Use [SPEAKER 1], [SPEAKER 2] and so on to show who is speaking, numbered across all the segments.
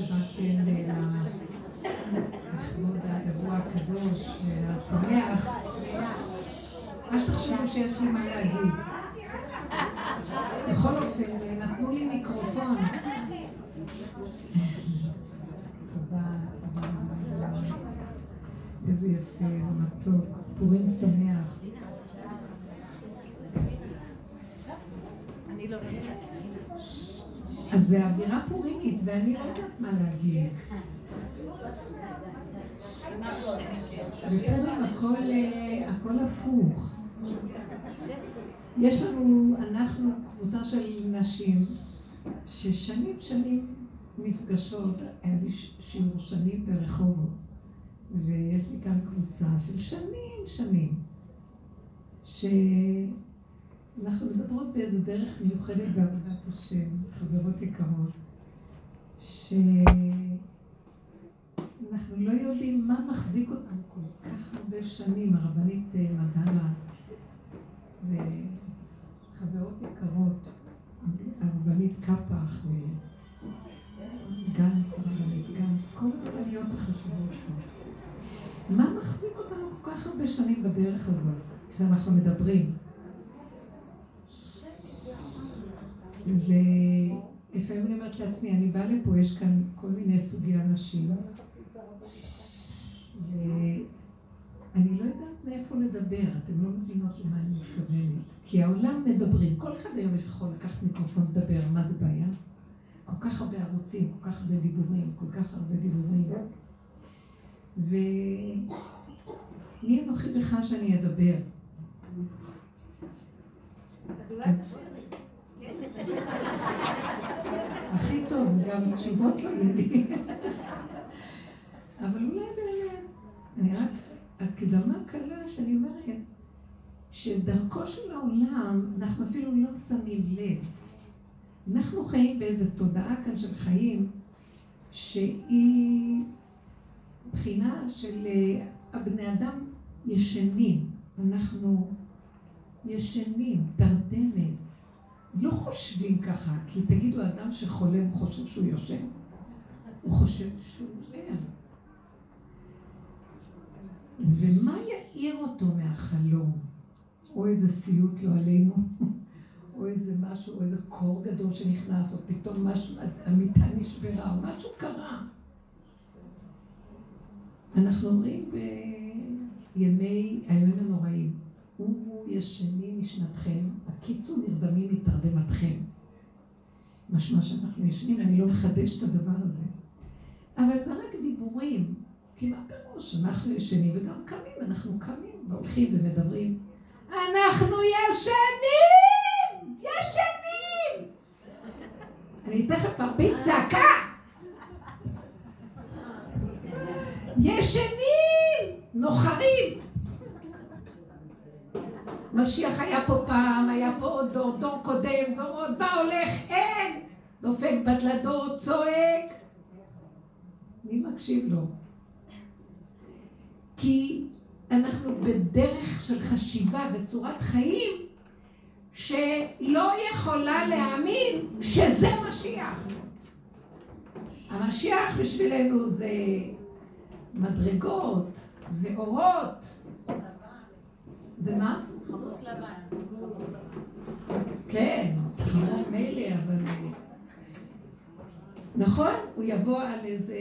[SPEAKER 1] שבאתם לכבוד האירוע הקדוש והשמח. אל תחשבו שיש לי מה להגיד. בכל אופן, נתנו לי מיקרופון. תודה, תודה. איזה יפה ומתוק. פורים שמח. אז זה אווירה פורימית, ואני לא יודעת מה להגיד. בפורים הכל, אה, הכל הפוך. יש לנו, אנחנו קבוצה של נשים ששנים שנים נפגשות, היה לי שיעור שנים ברחובות, ויש לי כאן קבוצה של שנים שנים, שאנחנו מדברות באיזה דרך מיוחדת בעבודת השם, חברות יקרות, שאנחנו לא יודעים מה מחזיק אותם כל כך הרבה שנים, הרבנית אה, מדלה וחברות יקרות, הרבנית קפח וגנץ, הרבנית גנץ, כל הרבניות החשובות פה. מה מחזיק אותנו כל כך הרבה שנים בדרך הזאת, כשאנחנו מדברים? ולפעמים אני אומרת לעצמי, אני באה לפה, יש כאן כל מיני סוגי אנשים, ואני לא יודעת מאיפה לדבר, אתם לא מבינות למה אני מתכוונת. כי העולם מדברים, כל אחד היום יכול לקחת מיקרופון לדבר, מה זה בעיה? כל כך הרבה ערוצים, כל כך הרבה דיבורים, כל כך הרבה דיבורים. ומי אנוכי בך שאני אדבר? הכי טוב, גם תשובות לא יהיו לי. אבל אולי באמת, אני רק הקדמה קלה שאני אומרת, שדרכו של העולם, אנחנו אפילו לא שמים לב. אנחנו חיים באיזו תודעה כאן של חיים, שהיא בחינה של אה, הבני אדם ישנים. אנחנו ישנים, תרדמת. לא חושבים ככה, כי תגידו, אדם שחולה, הוא חושב שהוא יושן? הוא חושב שהוא ער. ומה יעיר אותו מהחלום? או איזה סיוט לא עלינו, או איזה משהו, או איזה קור גדול שנכנס, או פתאום משהו, המיטה נשברה, או משהו קרה. אנחנו אומרים בימי, הימים הנוראים, הוא ישני משנתכם, הקיצו נרדמים מתרדמתכם. משמע שאנחנו ישנים, אני לא מחדש את הדבר הזה. אבל זה רק דיבורים, כי מה פירוש? אנחנו ישנים וגם קמים, אנחנו קמים והולכים ומדברים. אנחנו ישנים! ישנים! אני תכף ארביץ צעקה! ישנים! נוחרים! משיח היה פה פעם, היה פה עוד דור, דור קודם, דור עוד, מה הולך? אין! דופק בדלתות, צועק. מי מקשיב לו? כי אנחנו בדרך של חשיבה וצורת חיים שלא יכולה להאמין שזה משיח. המשיח בשבילנו זה מדרגות, זה אורות. זה מה?
[SPEAKER 2] חמוס לבן.
[SPEAKER 1] כן, חמור מילא, אבל... נכון, הוא יבוא על איזה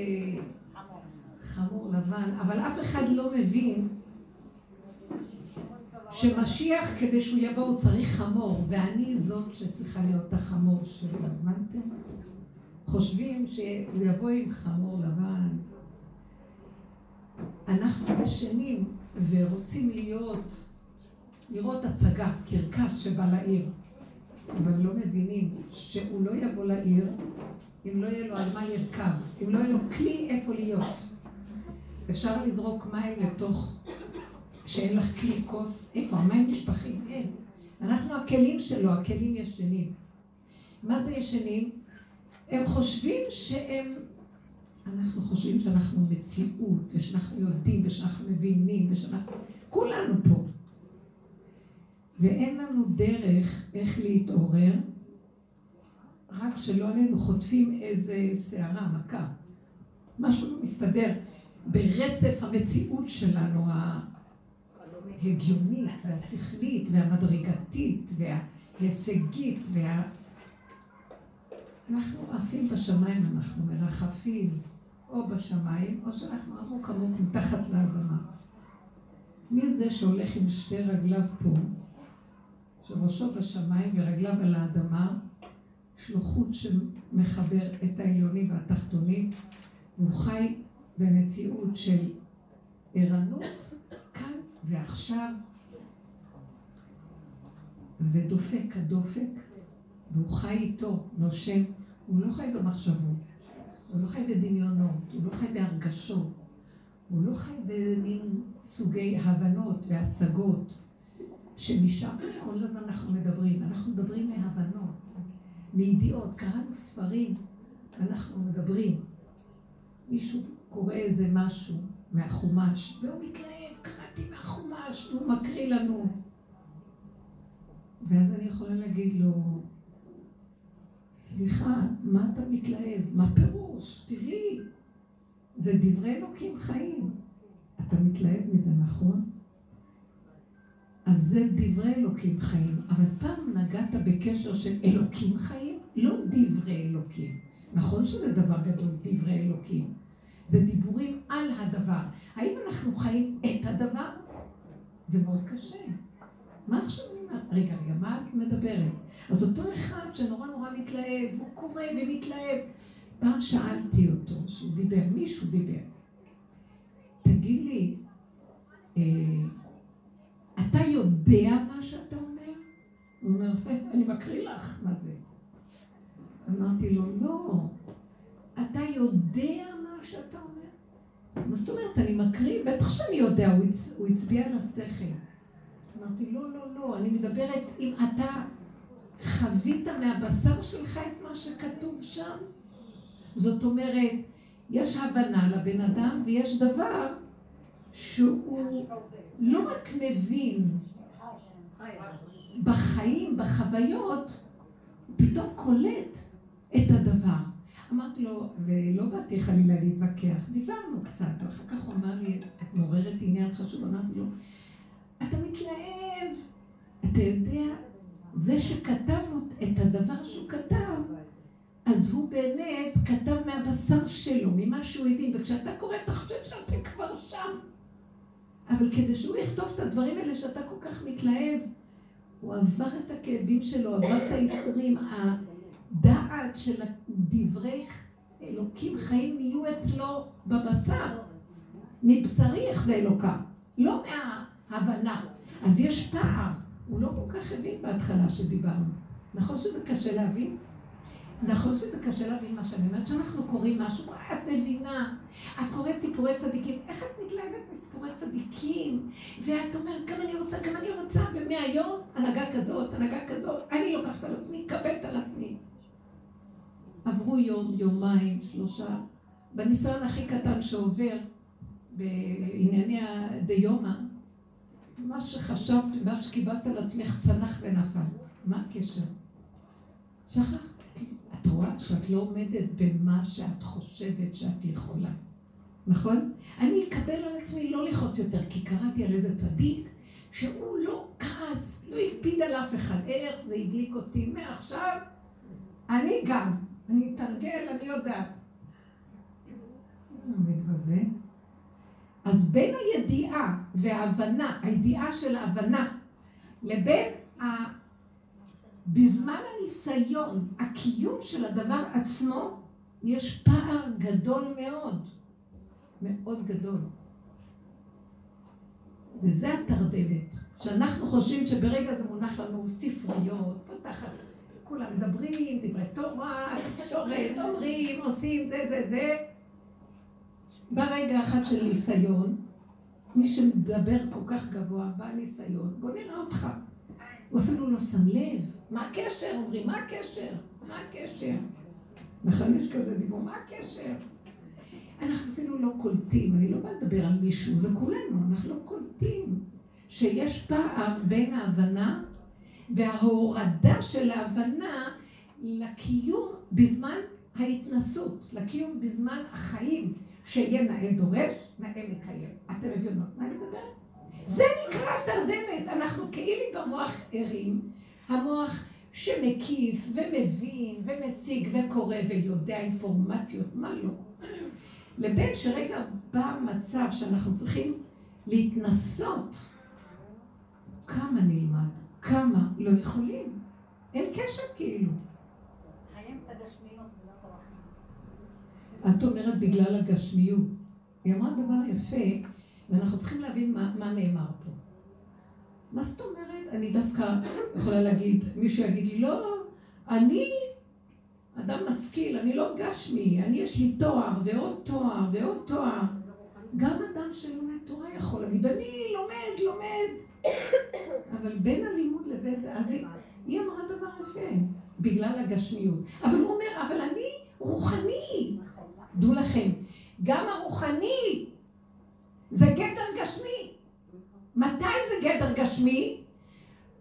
[SPEAKER 1] חמור לבן, אבל אף אחד לא מבין שמשיח, כדי שהוא יבוא, הוא צריך חמור, ואני זאת שצריכה להיות החמור שלו, הבנתם? חושבים שהוא יבוא עם חמור לבן. אנחנו ישנים ורוצים להיות, לראות הצגה, קרקס שבא לעיר, אבל לא מבינים שהוא לא יבוא לעיר אם לא יהיה לו על מה לרכב, אם לא יהיה לו כלי איפה להיות. אפשר לזרוק מים לתוך, שאין לך כלי כוס, איפה? המים נשפכים? אין. אנחנו הכלים שלו, הכלים ישנים. מה זה ישנים? הם חושבים שהם, אנחנו חושבים שאנחנו מציאות, ושאנחנו יודעים, ושאנחנו מבינים, ושאנחנו, כולנו פה. ואין לנו דרך איך להתעורר, רק שלא עלינו חוטפים איזה סערה, מכה. משהו לא מסתדר ברצף המציאות שלנו, ההגיונית והשכלית והמדרגתית וההישגית וה... אנחנו עפים בשמיים, אנחנו מרחפים או בשמיים, או שאנחנו עמוק עמוק מתחת לאדמה. מי זה שהולך עם שתי רגליו פה, שראשו בשמיים ורגליו על האדמה, לו חוט שמחבר את העליונים והתחתונים, והוא חי במציאות של ערנות כאן ועכשיו, ודופק הדופק, והוא חי איתו, נושם, הוא לא חי במחשבות, הוא לא חי בדמיונות, הוא לא חי בהרגשות, הוא לא חי במין סוגי הבנות והשגות, שמשם כל הזמן אנחנו מדברים. אנחנו מדברים מהבנות, מידיעות. קראנו ספרים, אנחנו מדברים. מישהו קורא איזה משהו מהחומש, והוא מתלהב, קראתי מהחומש, והוא מקריא לנו. ואז אני יכולה להגיד לו, סליחה, מה אתה מתלהב? מה פירוש? תראי, זה דברי אלוקים חיים. אתה מתלהב מזה, נכון? אז זה דברי אלוקים חיים. אבל פעם נגעת בקשר של אלוקים חיים, לא דברי אלוקים. נכון שזה דבר גדול, דברי אלוקים. זה דיבורים על הדבר. האם אנחנו חיים את הדבר? זה מאוד קשה. מה עכשיו אני אומרת? רגע, רגע, מה את מדברת? אז אותו אחד שנורא נורא מתלהב, הוא קורא ומתלהב. פעם שאלתי אותו, שהוא דיבר, מישהו דיבר, תגיד לי, אה, אתה יודע מה שאתה אומר? הוא אומר, אני מקריא לך מה זה. אמרתי לו, לא, אתה יודע מה שאתה אומר? מה זאת אומרת, אני מקריא? בטח שאני יודע, הוא, הצ... הוא הצביע על השכל. אמרתי, לא, לא, לא, אני מדברת אם אתה חווית מהבשר שלך את מה שכתוב שם. זאת אומרת, יש הבנה לבן אדם ויש דבר שהוא לא רק מבין בחיים, בחוויות, פתאום קולט את הדבר. אמרתי לו, ולא באתי חלילה להתווכח, דיברנו קצת, ואחר כך הוא אמר לי, את מעוררת עניין חשוב, אמרתי לו, אתה מתלהב, אתה יודע, זה שכתב את הדבר שהוא כתב, אז הוא באמת כתב מהבשר שלו, ממה שהוא הבין, וכשאתה קורא אתה חושב שאתה כבר שם. אבל כדי שהוא יכתוב את הדברים האלה שאתה כל כך מתלהב, הוא עבר את הכאבים שלו, עבר את הייסורים, הדעת של דברי אלוקים חיים נהיו אצלו בבשר. מבשרי איך זה אלוקה, לא מההבנה. אז יש פער, הוא לא כל כך הבין בהתחלה שדיברנו. נכון שזה קשה להבין? נכון שזה קשה להבין מה שאני אומרת, שאנחנו קוראים משהו, את מבינה, את קוראת סיפורי צדיקים, איך את מתלהבת מסיפורי צדיקים? ואת אומרת, גם אני רוצה, גם אני רוצה, ומהיום הנהגה כזאת, הנהגה כזאת, אני לוקחת על עצמי, קבלת על עצמי. עברו יום, יומיים, שלושה, בניסיון הכי קטן שעובר, בענייני הדיומא, מה שחשבת, מה שקיבלת על עצמך צנח ונפל. מה הקשר? שכחת. את רואה שאת לא עומדת במה שאת חושבת שאת יכולה. נכון? אני אקבל על עצמי לא לכעוס יותר, כי קראתי על איזה צדיק שהוא לא כעס, לא הקפיד על אף אחד. איך זה הדליק אותי מעכשיו? אני גם. אני אתרגל, אני יודעת. אז בין הידיעה וההבנה, הידיעה של ההבנה, לבין בזמן הניסיון, הקיום של הדבר עצמו, יש פער גדול מאוד, מאוד גדול. וזה התרדמת, שאנחנו חושבים שברגע זה מונח לנו ספריות, פותחת, כולם מדברים, דברי תורה, תקשורת, אומרים, עושים, זה, זה, זה. ברגע אחד של ניסיון, מי שמדבר כל כך גבוה, בא ניסיון, בוא נראה אותך. הוא אפילו לא שם לב. מה הקשר? אומרים, מה הקשר? מה הקשר? נכון, יש כזה דיבור, מה הקשר? אנחנו אפילו לא קולטים, אני לא באה לדבר על מישהו, זה כולנו, אנחנו לא קולטים שיש פער בין ההבנה וההורדה של ההבנה לקיום בזמן ההתנסות, לקיום בזמן החיים, שיהיה נאה דורש, נאה מקיים. אתם מבינות מה אני מדברת? זה נקרא תרדמת. אנחנו כאילו במוח ערים, המוח שמקיף ומבין ומשיג וקורא ויודע אינפורמציות, מה לא. לבין שרגע בא מצב שאנחנו צריכים להתנסות, כמה נלמד, כמה לא יכולים. אין קשר כאילו. את אומרת בגלל הגשמיות. היא אמרה דבר יפה, ואנחנו צריכים להבין מה, מה נאמר פה. מה זאת אומרת? אני דווקא יכולה להגיד, מישהו יגיד לי, לא, אני אדם משכיל, אני לא גשמי, אני יש לי תואר ועוד תואר ועוד תואר. גם אדם שלומד תורה יכול להגיד, אני לומד, לומד. אבל בין הלימוד לבין זה, אז היא, היא אמרה דבר יפה, בגלל הגשמיות. אבל הוא אומר, אבל אני רוחני. דעו לכם, גם הרוחני זה גדר גשמי. מתי זה גדר גשמי?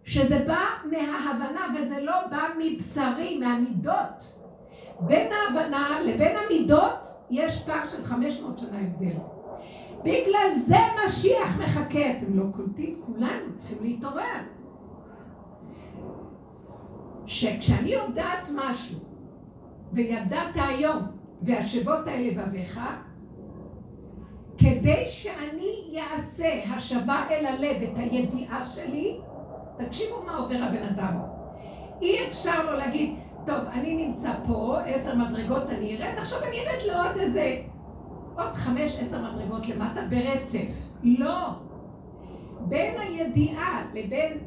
[SPEAKER 1] שזה בא מההבנה וזה לא בא מבשרי, מהמידות. בין ההבנה לבין המידות יש פער של 500 שנה הבדל. בגלל זה משיח מחכה. אתם לא קולטים? כולנו צריכים להתעורר. שכשאני יודעת משהו, וידעת היום, והשבות האלה לבביך, כדי שאני אעשה השבה אל הלב את הידיעה שלי, תקשיבו מה עובר הבן אדם. אי אפשר לו להגיד, טוב, אני נמצא פה, עשר מדרגות אני ארד, עכשיו אני ארד לעוד איזה, עוד חמש, עשר מדרגות למטה ברצף. לא. בין הידיעה לבין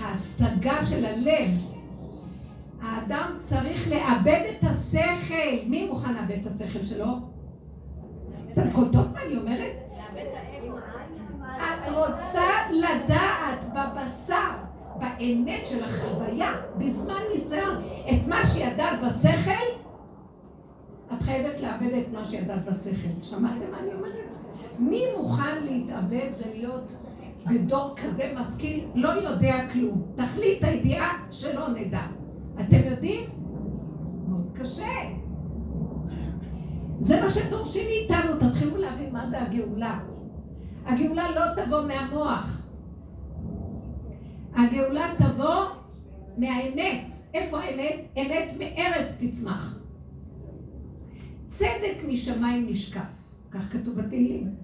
[SPEAKER 1] ההשגה של הלב, האדם צריך לאבד את השכל. מי מוכן לאבד את השכל שלו? אתם קולטות מה אני אומרת? את רוצה לדעת בבשר, באמת של החוויה, בזמן ניסיון, את מה שידעת בשכל, את חייבת לאבד את מה שידעת בשכל. שמעתם מה אני אומרת? מי מוכן להתאבד ולהיות בדור כזה משכיל, לא יודע כלום. תכלית הידיעה שלא נדע. אתם יודעים? מאוד קשה. זה מה שדורשים מאיתנו, תתחילו להבין מה זה הגאולה. הגאולה לא תבוא מהמוח. הגאולה תבוא מהאמת. איפה האמת? אמת מארץ תצמח. צדק משמיים נשקף. כך כתוב בתהילים.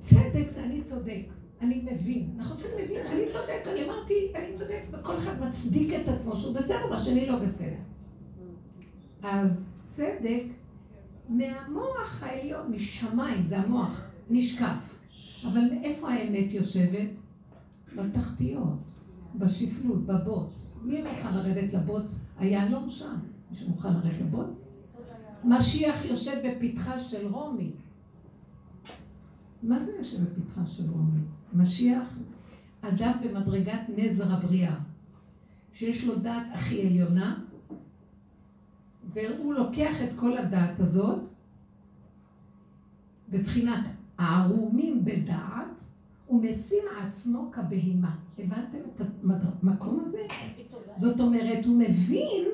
[SPEAKER 1] צדק זה אני צודק, אני מבין. אנחנו צריכים להבין, אני צודק, אני אמרתי, אני צודק, וכל אחד מצדיק את עצמו שהוא בסדר והשני לא בסדר. אז צדק מהמוח העליון, משמיים, זה המוח, נשקף. אבל מאיפה האמת יושבת? בתחתיות, בשפלות, בבוץ. מי מוכן לרדת לבוץ? היהלום שם. מישהו מוכן לרדת לבוץ? משיח יושב בפתחה של רומי. מה זה יושב בפתחה של רומי? משיח, אדם במדרגת נזר הבריאה, שיש לו דעת הכי עליונה, והוא לוקח את כל הדעת הזאת, בבחינת הערומים בדעת, ומשים עצמו כבהימה. הבנתם את המקום הזה? זאת אומרת, הוא מבין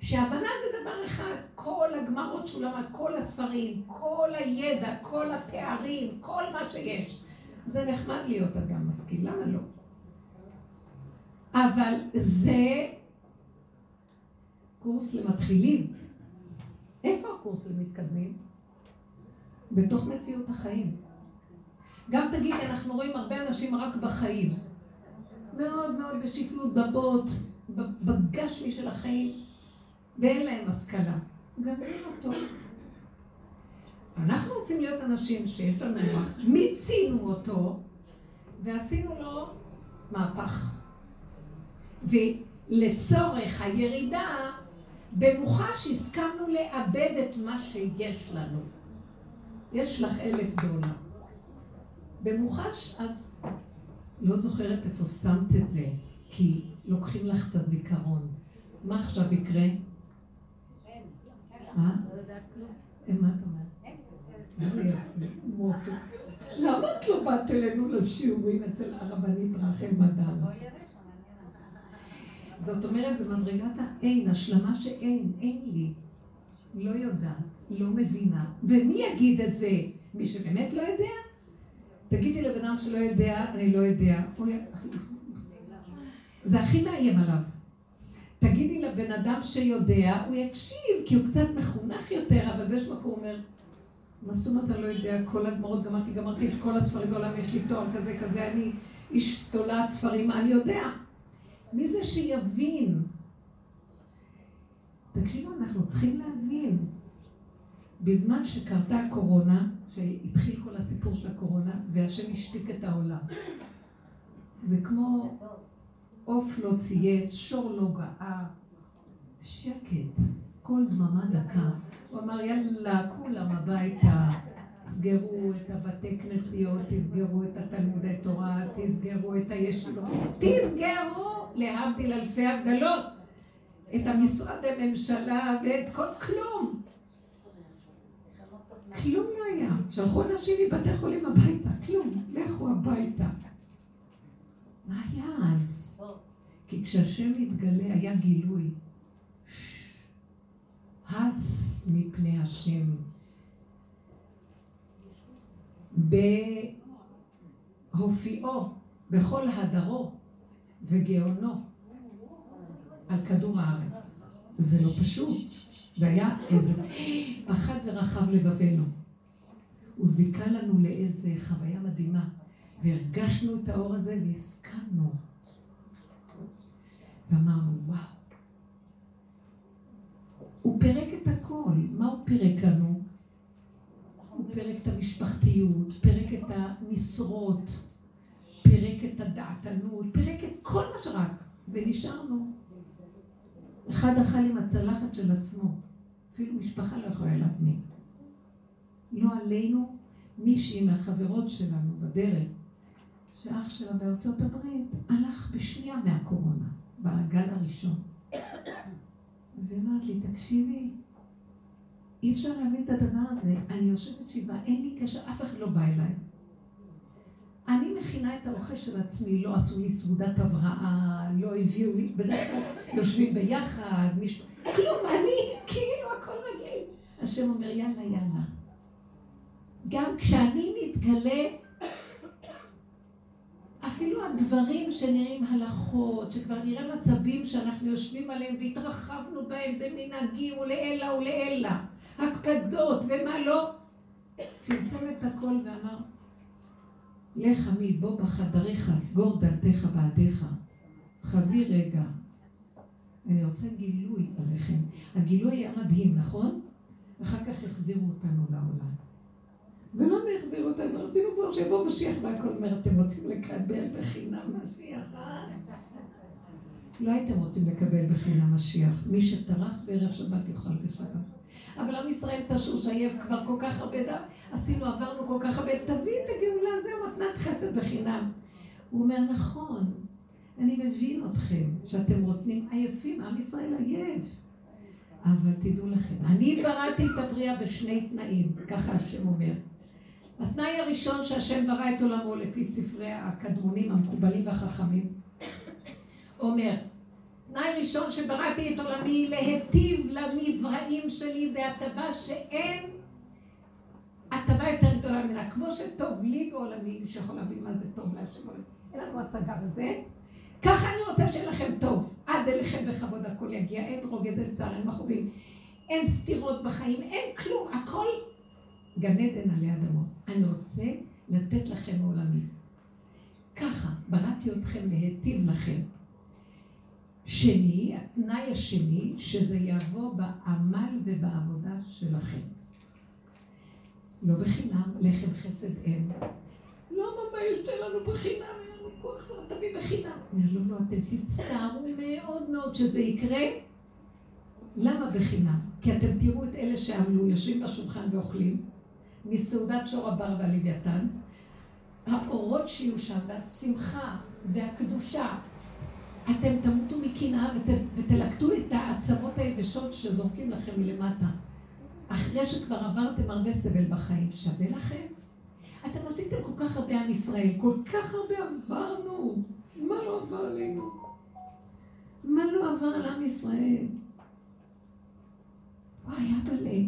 [SPEAKER 1] שהבנה זה דבר אחד, כל הגמרות שהוא למד, כל הספרים, כל הידע, כל התארים, כל מה שיש. זה נחמד להיות אדם משכיל, למה לא? אבל זה קורס למתחילים. איפה הקורס למתקדמים? בתוך מציאות החיים. גם תגיד, אנחנו רואים הרבה אנשים רק בחיים. מאוד מאוד בשפלות, בבוט, בגשמי של החיים, ואין להם השכלה. גם אין אותו. אנחנו רוצים להיות אנשים שיש לנו מוח, מיצינו אותו, ועשינו לו מהפך. ולצורך הירידה, במוחש הסכמנו לאבד את מה שיש לנו. יש לך אלף דולר. במוחש את לא זוכרת איפה שמת את זה, כי לוקחים לך את הזיכרון. מה עכשיו יקרה? מה? מה את אומרת? איזה יפה, מוטו. למה את לא באת אלינו לשיעורים אצל הרבנית רחל מדל? זאת אומרת, זו מדרגת האין, השלמה שאין, אין לי. לא יודעת, לא מבינה. ומי יגיד את זה? מי שבאמת לא יודע? תגידי לבן אדם שלא יודע, אני לא יודע. זה הכי מאיים עליו. תגידי לבן אדם שיודע, הוא יקשיב, כי הוא קצת מחונך יותר, אבל באיזשהו מקום הוא אומר, מה זאת אומרת אני לא יודע, כל הגמרות גמרתי, גמרתי את כל הספרים בעולם, יש לי תואר כזה כזה, אני איש תולעת ספרים, מה אני יודע? מי זה שיבין? תקשיבו, אנחנו צריכים להבין. בזמן שקרתה הקורונה, שהתחיל כל הסיפור של הקורונה, והשם השתיק את העולם. זה כמו עוף לא צייץ, שור לא גאה, שקט, כל דממה דקה. הוא אמר, יאללה, כולם הביתה, תסגרו את הבתי כנסיות, תסגרו את התלמודי תורה, תסגרו את הישיבות, תסגרו, להבדיל אלפי הבדלות, את המשרדי ממשלה ואת כל כלום. כלום לא היה. שלחו אנשים מבתי חולים הביתה, כלום. לכו הביתה. מה היה אז? כי כשהשם מתגלה היה גילוי. הס מפני השם. בהופיעו, בכל הדרו וגאונו על כדור הארץ. זה לא פשוט. זה היה איזה... פחד ורחב לבבינו. הוא זיכה לנו לאיזה חוויה מדהימה, והרגשנו את האור הזה והסכמנו. ואמרנו, וואו. הוא פירק את הכל. מה הוא פירק לנו? פירק את המשפחתיות, פירק את המשרות, פירק את הדעתנות, פירק את כל מה שרק, ונשארנו. אחד אכל עם הצלחת של עצמו. אפילו משפחה לא יכולה להטמין. לא עלינו, מישהי מהחברות שלנו בדרך, שאח שלה בארצות הברית הלך בשנייה מהקורונה, בגל הראשון. אז היא אומרת לי, תקשיבי, אי אפשר להבין את הדבר הזה. אני יושבת שבעה, אין לי קשר, אף אחד לא בא אליי. אני מכינה את האוכל של עצמי, לא עשו לי סעודת הבראה, לא הביאו לי, בדרך כלל יושבים ביחד, מישהו, כלום, אני, כאילו הכל רגיל. השם אומר, יאללה, יאללה. גם כשאני מתגלה, אפילו הדברים שנראים הלכות, שכבר נראה מצבים שאנחנו יושבים עליהם והתרחבנו בהם במנהגים ולעילה ולעילה, הקפדות ומה לא, צמצם את הכל ואמר, לך עמי, בוא בחדריך, סגור דלתיך בעדיך. חבי רגע. אני רוצה גילוי עליכם. הגילוי היה מדהים, נכון? אחר כך החזירו אותנו לעולם. ולמה החזירו אותנו? רצינו כבר שיבוא משיח והכל אומר, אתם רוצים לקבל בחינם משיח, אה? לא הייתם רוצים לקבל בחינם משיח. מי שטרח בערב שבת יאכל בשבת. אבל עם ישראל תשוש עייף כבר כל כך הרבה דם, עשינו, עברנו כל כך הרבה, תביא את הגאולה, זהו מתנת חסד בחינם. הוא אומר, נכון, אני מבין אתכם, שאתם רוטנים עייפים, עם ישראל עייף. אבל תדעו לכם, אני בראתי את הבריאה בשני תנאים, ככה השם אומר. התנאי הראשון שהשם ברא את עולמו לפי ספרי הקדמונים המקובלים והחכמים, אומר, תנאי ראשון שבראתי את עולמי להיטיב לנבראים שלי בהטבה שאין הטבה יותר גדולה ממנה. כמו שטוב לי בעולמי, מי שיכול להבין מה זה טוב להשם עולמי, אין לנו השגה בזה. ככה אני רוצה שיהיה לכם טוב. עד אליכם בכבוד הכל יגיע, אין רוגז, אין צער, אין מכאובים, אין סתירות בחיים, אין כלום, הכל גן עדן עלי אדמות. אני רוצה לתת לכם מעולמי. ככה, בראתי אתכם להיטיב לכם. שני, התנאי השני, שזה יבוא בעמל ובעבודה שלכם. לא בחינם, לחם חסד אין. למה מה יש לנו בחינם? אין לנו כוח, לא תביא בחינם. אומר לו, לא, אתם תצטערו מאוד מאוד שזה יקרה. למה בחינם? כי אתם תראו את אלה שעמלו, יושבים בשולחן ואוכלים, מסעודת שור הבר והלוויתן, האורות שיהיו שם, והשמחה והקדושה אתם תמותו מקנאה ותלקטו את העצמות היבשות שזורקים לכם מלמטה. אחרי שכבר עברתם הרבה סבל בחיים, שווה לכם? אתם עשיתם כל כך הרבה עם ישראל, כל כך הרבה עברנו. מה לא עבר עלינו? מה לא עבר על עם ישראל? וואי, אבאלה.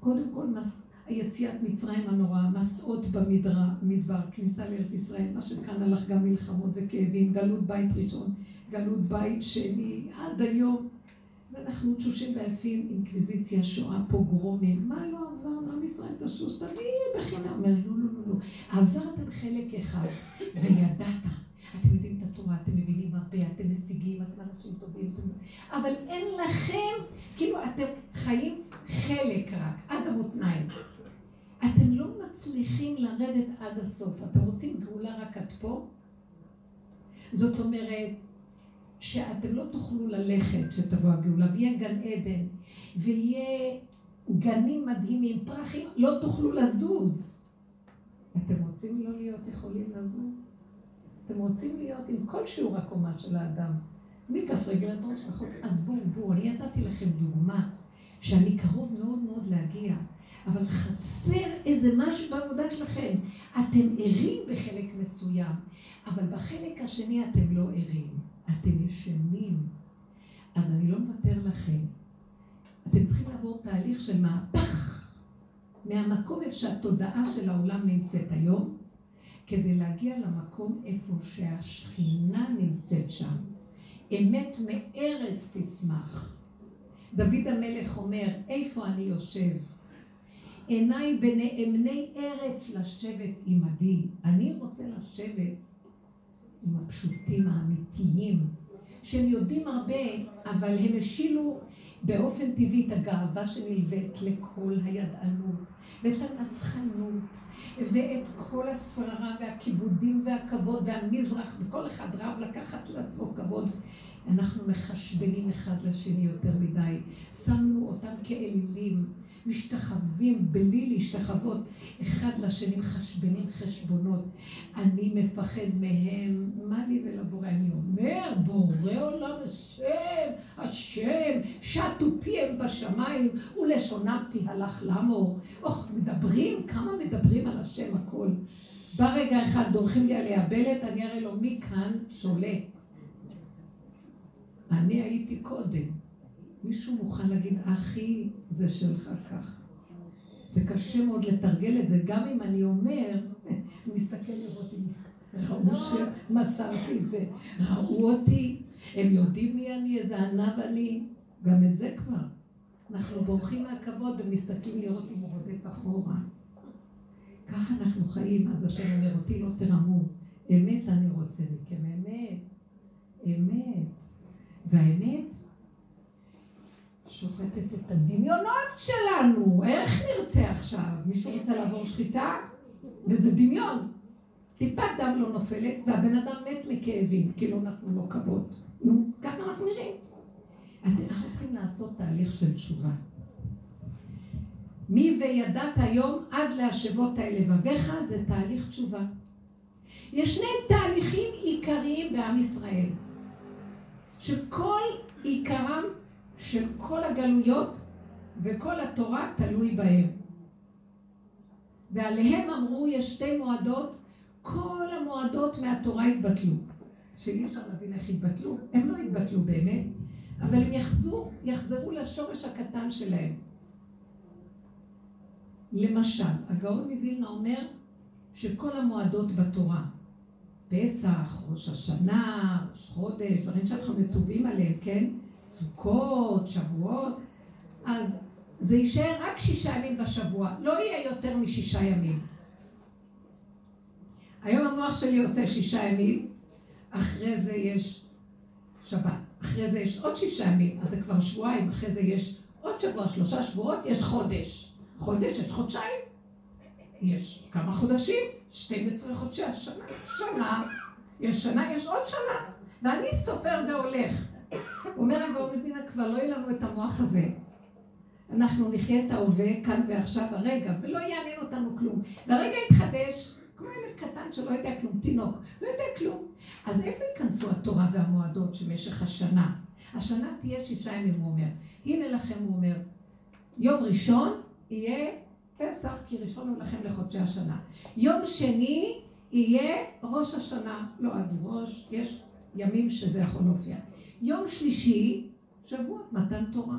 [SPEAKER 1] קודם כל, מס... היציאת מצרים הנוראה, מסעות במדבר, כניסה לארץ ישראל, מה שכאן הלך גם מלחמות וכאבים, גלות בית ראשון, גלות בית שני, עד היום. ואנחנו תשושים ויפים, אינקוויזיציה, שואה, פוגרומים, מה לא עבר, עם ישראל תשוש, תביא בחינם. אומר, לא, לא, לא, לא, עברתם חלק אחד, וידעת. אתם יודעים את התורה, אתם מבינים הרבה, אתם משיגים, אתם אנשים טובים, אתם... אבל אין לכם, כאילו אתם חיים חלק רק, עד המותניים. אתם לא מצליחים לרדת עד הסוף. אתם רוצים גאולה רק עד פה? זאת אומרת, שאתם לא תוכלו ללכת כשתבוא הגאולה, ויהיה גן עדן, ויהיה גנים מדהימים, פרחים, לא תוכלו לזוז. אתם רוצים לא להיות יכולים לזוז? אתם רוצים להיות עם כל שיעור הקומה של האדם, מכף רגל עד ראש החוק. אז בואו, בואו, אני נתתי לכם דוגמה שאני קרוב מאוד מאוד להגיע, אבל חסר איזה משהו בעבודה שלכם. אתם ערים בחלק מסוים, אבל בחלק השני אתם לא ערים. אתם ישנים. אז אני לא מוותר לכם. אתם צריכים לעבור תהליך של מהפך מהמקום איפה שהתודעה של העולם נמצאת היום, כדי להגיע למקום איפה שהשכינה נמצאת שם. אמת מארץ תצמח. דוד המלך אומר, איפה אני יושב? עיניי בנאמני ארץ לשבת עמדי. אני רוצה לשבת עם הפשוטים האמיתיים, שהם יודעים הרבה, אבל הם השילו באופן טבעי את הגאווה שנלווית לכל הידענות, ואת הנצחנות, ואת כל השררה והכיבודים והכבוד והמזרח, וכל אחד רב לקחת לעצמו כבוד. אנחנו מחשבנים אחד לשני יותר מדי. שמנו אותם כאלילים. משתחווים בלי להשתחוות אחד לשני, מחשבנים חשבונות. אני מפחד מהם, מה לי ולבורא? אני אומר, בורא עולם השם, השם, שטו פיהם בשמיים ולשונם תהלך לאמור. אוח, מדברים, כמה מדברים על השם הכל. בא רגע אחד, דורכים לי על היבלת, אני אראה לו מי כאן שולט. אני הייתי קודם. מישהו מוכן להגיד, אחי, זה שלך כך. זה קשה מאוד לתרגל את זה, גם אם אני אומר, מסתכל לראות אם ראו שמסרתי את זה, ראו אותי, הם יודעים מי אני, איזה ענב אני, גם את זה כבר. אנחנו בורחים מהכבוד ומסתכלים לראות אם הוא רודף אחורה. ככה אנחנו חיים, אז השם אומר אותי לא תרמו. אמת אני רוצה מכם, אמת, אמת. והאמת שוחטת את הדמיונות שלנו. איך נרצה עכשיו? מישהו רוצה לעבור שחיטה? וזה דמיון. טיפת דם לא נופלת, והבן אדם מת מכאבים, כי לא נתנו לו כבוד. נו, ככה אנחנו נראים. אז אנחנו צריכים לעשות תהליך של תשובה. מי וידעת היום עד להשבות אל לבביך זה תהליך תשובה. יש שני תהליכים עיקריים בעם ישראל, שכל עיקרם של כל הגלויות וכל התורה תלוי בהם. ועליהם אמרו, יש שתי מועדות, כל המועדות מהתורה התבטלו. שאי אפשר להבין איך התבטלו, הם לא התבטלו באמת, אבל הם יחזרו, יחזרו לשורש הקטן שלהם. למשל, הגאון מווילנה אומר שכל המועדות בתורה, פסח, ראש השנה, ראש חודש, דברים שאנחנו מצווים עליהם, כן? סוכות, שבועות, אז זה יישאר רק שישה ימים בשבוע, לא יהיה יותר משישה ימים. היום המוח שלי עושה שישה ימים, אחרי זה יש שבת, אחרי זה יש עוד שישה ימים, אז זה כבר שבועיים, אחרי זה יש עוד שבוע, שלושה שבועות, יש חודש. חודש, יש חודשיים. יש כמה חודשים, 12 חודשי השנה, שנה, יש שנה, יש עוד שנה, ואני סופר והולך. אומר הגאון מבינה, כבר לא יהיה לנו את המוח הזה. אנחנו נחיה את ההווה כאן ועכשיו הרגע, ולא יעניין אותנו כלום. והרגע יתחדש, כמו ילד קטן שלא יודע כלום, תינוק, לא יודע כלום. אז איפה ייכנסו התורה והמועדות שמשך השנה? השנה תהיה שישה ימים, הוא אומר. הנה לכם, הוא אומר, יום ראשון יהיה פסח, כי ראשון הוא לכם לחודשי השנה. יום שני יהיה ראש השנה, לא עד ראש, יש ימים שזה יכול להופיע. יום שלישי, שבוע, מתן תורה.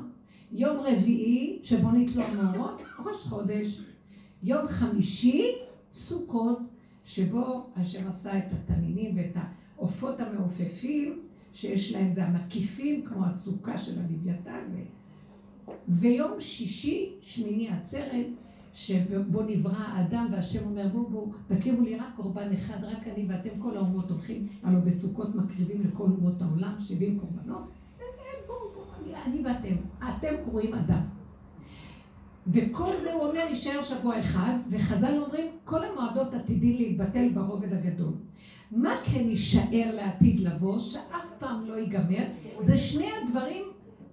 [SPEAKER 1] יום רביעי, שבו נתלו המאורות, ראש חודש. יום חמישי, סוכות, שבו השם עשה את התנינים ואת העופות המעופפים, שיש להם, זה המקיפים, כמו הסוכה של הלוויתן. ויום שישי, שמיני עצרת, שבו נברא האדם, והשם אומר, בואו בואו, תקריבו לי רק קורבן אחד, רק אני ואתם כל האומות הולכים, הלוא בסוכות מקריבים לכל אומות העולם 70 קורבנות, בואו בואו, אני ואתם, אתם קרואים אדם. וכל זה הוא אומר יישאר שבוע אחד, וחז"ל אומרים, כל המועדות עתידים להתבטל ברובד הגדול. מה כן יישאר לעתיד לבוא, שאף פעם לא ייגמר, זה שני הדברים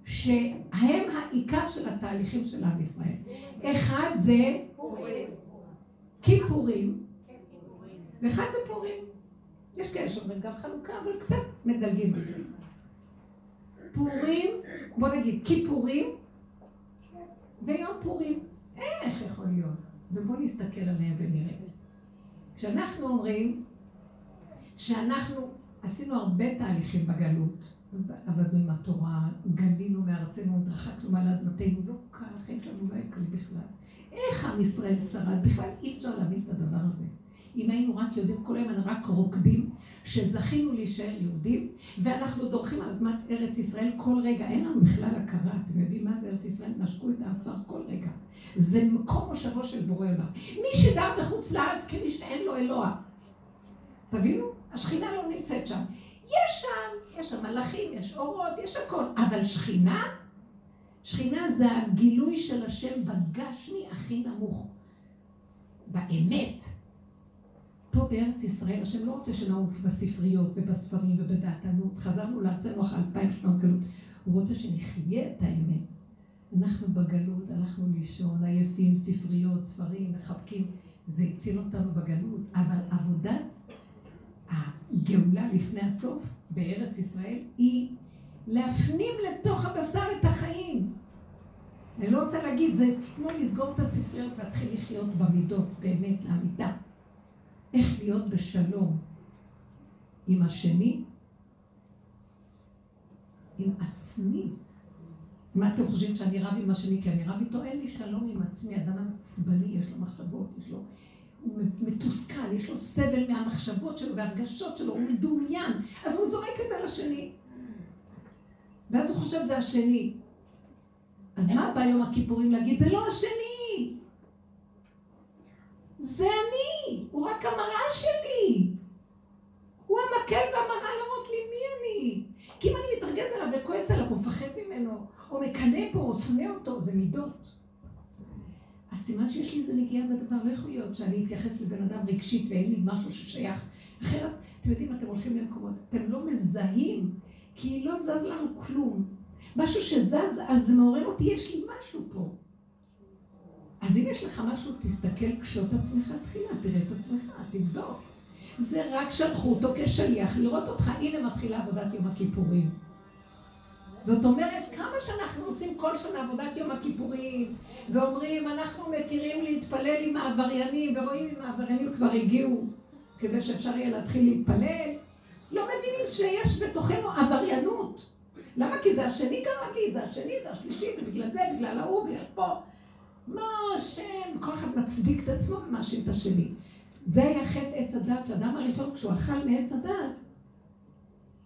[SPEAKER 1] שהם העיקר של התהליכים של עם ישראל. אחד זה כיפורים, ואחד זה פורים. יש כאלה שאומרים גם חלוקה, אבל קצת מדלגים בזה. פורים, בוא נגיד כיפורים ויום פורים. איך יכול להיות? ובואו נסתכל עליהם ונראה. כשאנחנו אומרים שאנחנו עשינו הרבה תהליכים בגלות, עבדנו עם התורה, גלינו מארצנו, התרחקנו מעל אדמתנו, לא קל, החיים שלנו לא קל בכלל. איך עם ישראל שרד? בכלל אי אפשר להבין את הדבר הזה. אם היינו רק יודעים, כל היום אנחנו רק רוקדים, שזכינו להישאר יהודים, ואנחנו דורכים על אדמת ארץ ישראל כל רגע, אין לנו בכלל הכרה, אתם יודעים מה זה ארץ ישראל? נשקו את האפר כל רגע. זה מקום מושבו של בורא עולם. מי שדר בחוץ לארץ כמי שאין לו אלוה. תבינו? השכינה לא נמצאת שם. יש שם, יש שם מלאכים, יש אורות, יש הכל, אבל שכינה, שכינה זה הגילוי של השם בגשמי הכי נמוך, באמת. פה בארץ ישראל, השם לא רוצה שנעוף בספריות ובספרים ובדעתנות, חזרנו לארצנו אחרי אלפיים שנות גלות, הוא רוצה שנחיה את האמת. אנחנו בגלות, הלכנו לישון, עייפים, ספריות, ספרים, מחבקים, זה הציל אותנו בגלות, אבל עבודת הגאולה לפני הסוף בארץ ישראל היא להפנים לתוך הבשר את החיים. אני לא רוצה להגיד, זה כמו לסגור את הספריות ולהתחיל לחיות במידות, באמת, לאמיתה. איך להיות בשלום עם השני, עם עצמי. מה אתם חושבים שאני רב עם השני? כי אני רב איתו, אין לי שלום עם עצמי. אדם עצבני, יש לו מחשבות, יש לו הוא מתוסכל, יש לו סבל מהמחשבות שלו והרגשות שלו, הוא מדומיין, אז הוא זורק את זה לשני. ואז הוא חושב זה השני. אז מה בא יום הכיפורים להגיד? זה לא השני! זה אני! הוא רק המראה שלי! הוא המקל והמראה להראות לי מי אני. כי אם אני מתרגז עליו וכועס עליו, הוא מפחד ממנו, או מקנא בו, או שונא אותו, זה מידות. הסימן שיש לי איזה נגיעה בדבר, לא יכול להיות שאני אתייחס לבן אדם רגשית ואין לי משהו ששייך. אחרת, אתם יודעים, אתם הולכים למקומות, אתם לא מזהים, כי לא זז לנו כלום. משהו שזז, אז זה מעורר אותי, יש לי משהו פה. אז אם יש לך משהו, תסתכל, קשוט עצמך תחילה, תראה את עצמך, תבדוק. זה רק שלחו אותו כשליח לראות אותך, הנה מתחילה עבודת יום הכיפורים. זאת אומרת, כמה שאנחנו עושים כל שנה עבודת יום הכיפורים, ואומרים, אנחנו מתירים להתפלל עם העבריינים, ורואים אם העבריינים כבר הגיעו, כדי שאפשר יהיה להתחיל להתפלל, לא מבינים שיש בתוכנו עבריינות. למה? כי זה השני גרם לי, זה השני, זה השלישי, זה בגלל זה, בגלל ההוא, בגלל פה. מה השם? כל אחד מצדיק את עצמו ומאשים את השני. זה היה חטא עץ הדת, שאדם הראשון, כשהוא אכל מעץ הדת,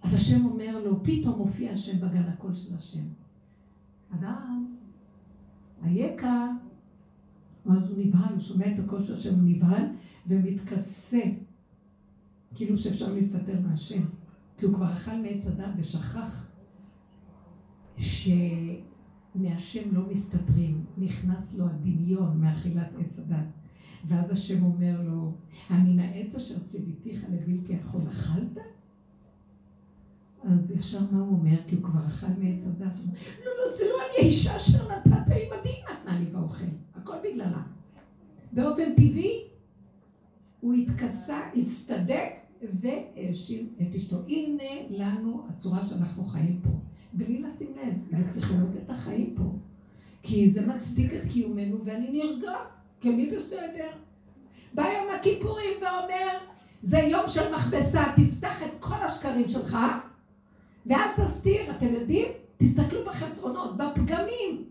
[SPEAKER 1] אז השם אומר לו, פתאום מופיע השם בגן הקול של השם. אדם, אייכה? ואז הוא נבהל, הוא שומע את הקול של השם, הוא נבהל ומתכסה, כאילו שאפשר להסתתר מהשם. כי הוא כבר אכל מעץ הדת ושכח שמהשם לא מסתתרים, נכנס לו הדמיון מאכילת עץ הדת. ואז השם אומר לו, המן העץ אשר ציוויתיך לבלתי יכול אכלת? אז ישר מה הוא אומר? כי הוא כבר אכל מעץ הדת. לא, לא, זה לא אני האישה אשר נתת, עימדי נתנה לי באוכל. הכל בגללה. באופן טבעי, הוא התכסה, הצטדק והאשים את אשתו. הנה לנו הצורה שאנחנו חיים פה. בלי לשים לב, זה את החיים פה. כי זה מצדיק את קיומנו ואני נרגע, כי אני בסדר. בא יום הכיפורים ואומר, זה יום של מכבסה, תפתח את כל השקרים שלך, ואל תסתיר, אתם יודעים? תסתכלו בחסרונות, בפגמים.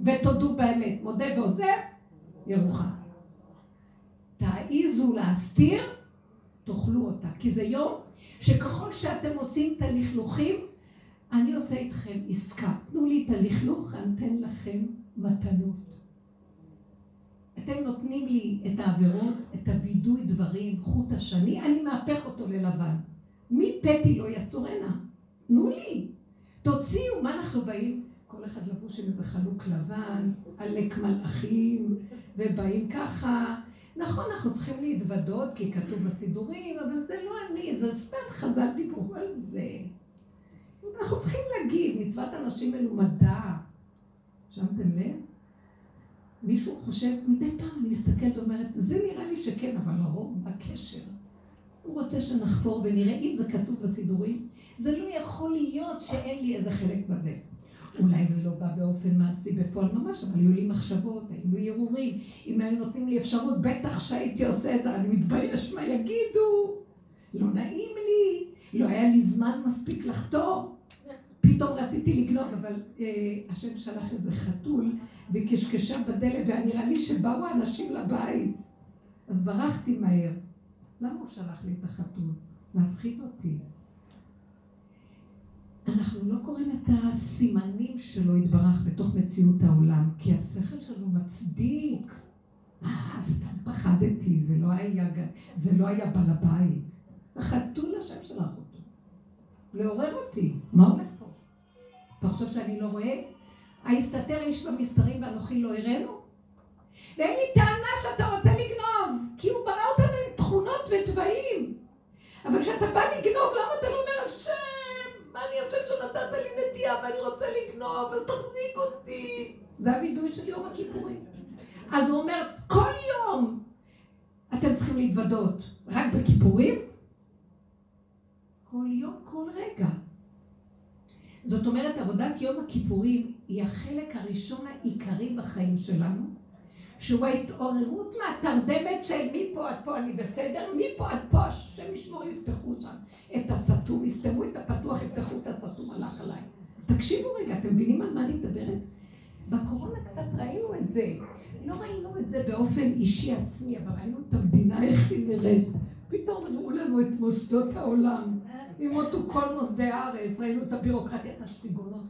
[SPEAKER 1] ותודו באמת, מודה ועוזב, ירוחם. תעיזו להסתיר, תאכלו אותה. כי זה יום שככל שאתם עושים את הלכלוכים, אני עושה איתכם עסקה. תנו לי את הלכלוך, אני אתן לכם מתנות. אתם נותנים לי את העבירות, את הווידוי דברים, חוט השני, אני מהפך אותו ללבן. מי פתי לא יסורנה? תנו לי. תוציאו, מה אנחנו באים? כל אחד לבוש עם איזה חלוק לבן, עלק מלאכים, ובאים ככה. נכון, אנחנו צריכים להתוודות, כי כתוב בסידורים, אבל זה לא אני, זה סתם חז"ל דיברו על זה. אנחנו צריכים להגיד, מצוות אנשים מלומדה. שמתם לב? מישהו חושב, מדי פעם אני מסתכלת ואומרת, זה נראה לי שכן, אבל לרוב, מה הקשר? הוא רוצה שנחפור ונראה אם זה כתוב בסידורים. זה לא יכול להיות שאין לי איזה חלק בזה. אולי זה לא בא באופן מעשי בפועל ממש, אבל היו לי מחשבות, היו לי הרהורים. אם היו נותנים לי אפשרות, בטח שהייתי עושה את זה, אני מתבייש מה יגידו. לא נעים לי, לא היה לי זמן מספיק לחתור. פתאום רציתי לגנוב, אבל אה, השם שלח איזה חתול וקשקשה בדלת, והיה נראה לי שבאו אנשים לבית. אז ברחתי מהר. למה הוא שלח לי את החתול? להפחיד אותי. אנחנו לא קוראים את הסימנים שלו יתברך בתוך מציאות העולם, כי השכל שלנו מצדיק. אה, סתם פחדתי, זה לא היה, זה לא היה בעל הבית. החתול השם שלח אותו. לעורר אותי. מה הולך פה? אתה חושב שאני לא רואה? ההסתתר איש במסתרים ואנוכי לא הראנו? ואין לי טענה שאתה רוצה לגנוב, כי הוא ברא אותנו עם תכונות ותוואים. אבל כשאתה בא לגנוב, למה אתה לא אומר, השם, מה אני חושב שנתת לי נטייה ואני רוצה לגנוב, אז תחזיק אותי. זה הווידוי של יום הכיפורים. אז הוא אומר, כל יום אתם צריכים להתוודות. רק בכיפורים? כל יום, כל רגע. זאת אומרת, עבודת יום הכיפורים היא החלק הראשון העיקרי בחיים שלנו, שהוא ההתעוררות מהתרדמת של מפה עד פה אני בסדר, מפה עד פה, השם ישמור יפתחו שם את הסתום, יסתמו את הפתוח, יפתחו את הסתום, הלך עליי. תקשיבו רגע, אתם מבינים על מה אני מדברת? בקורונה קצת ראינו את זה. לא ראינו את זה באופן אישי עצמי, אבל ראינו את המדינה איך היא נראית. פתאום ראו לנו את מוסדות העולם. ימותו כל מוסדי הארץ, ראינו את הבירוקרטיה, את השטיגונות.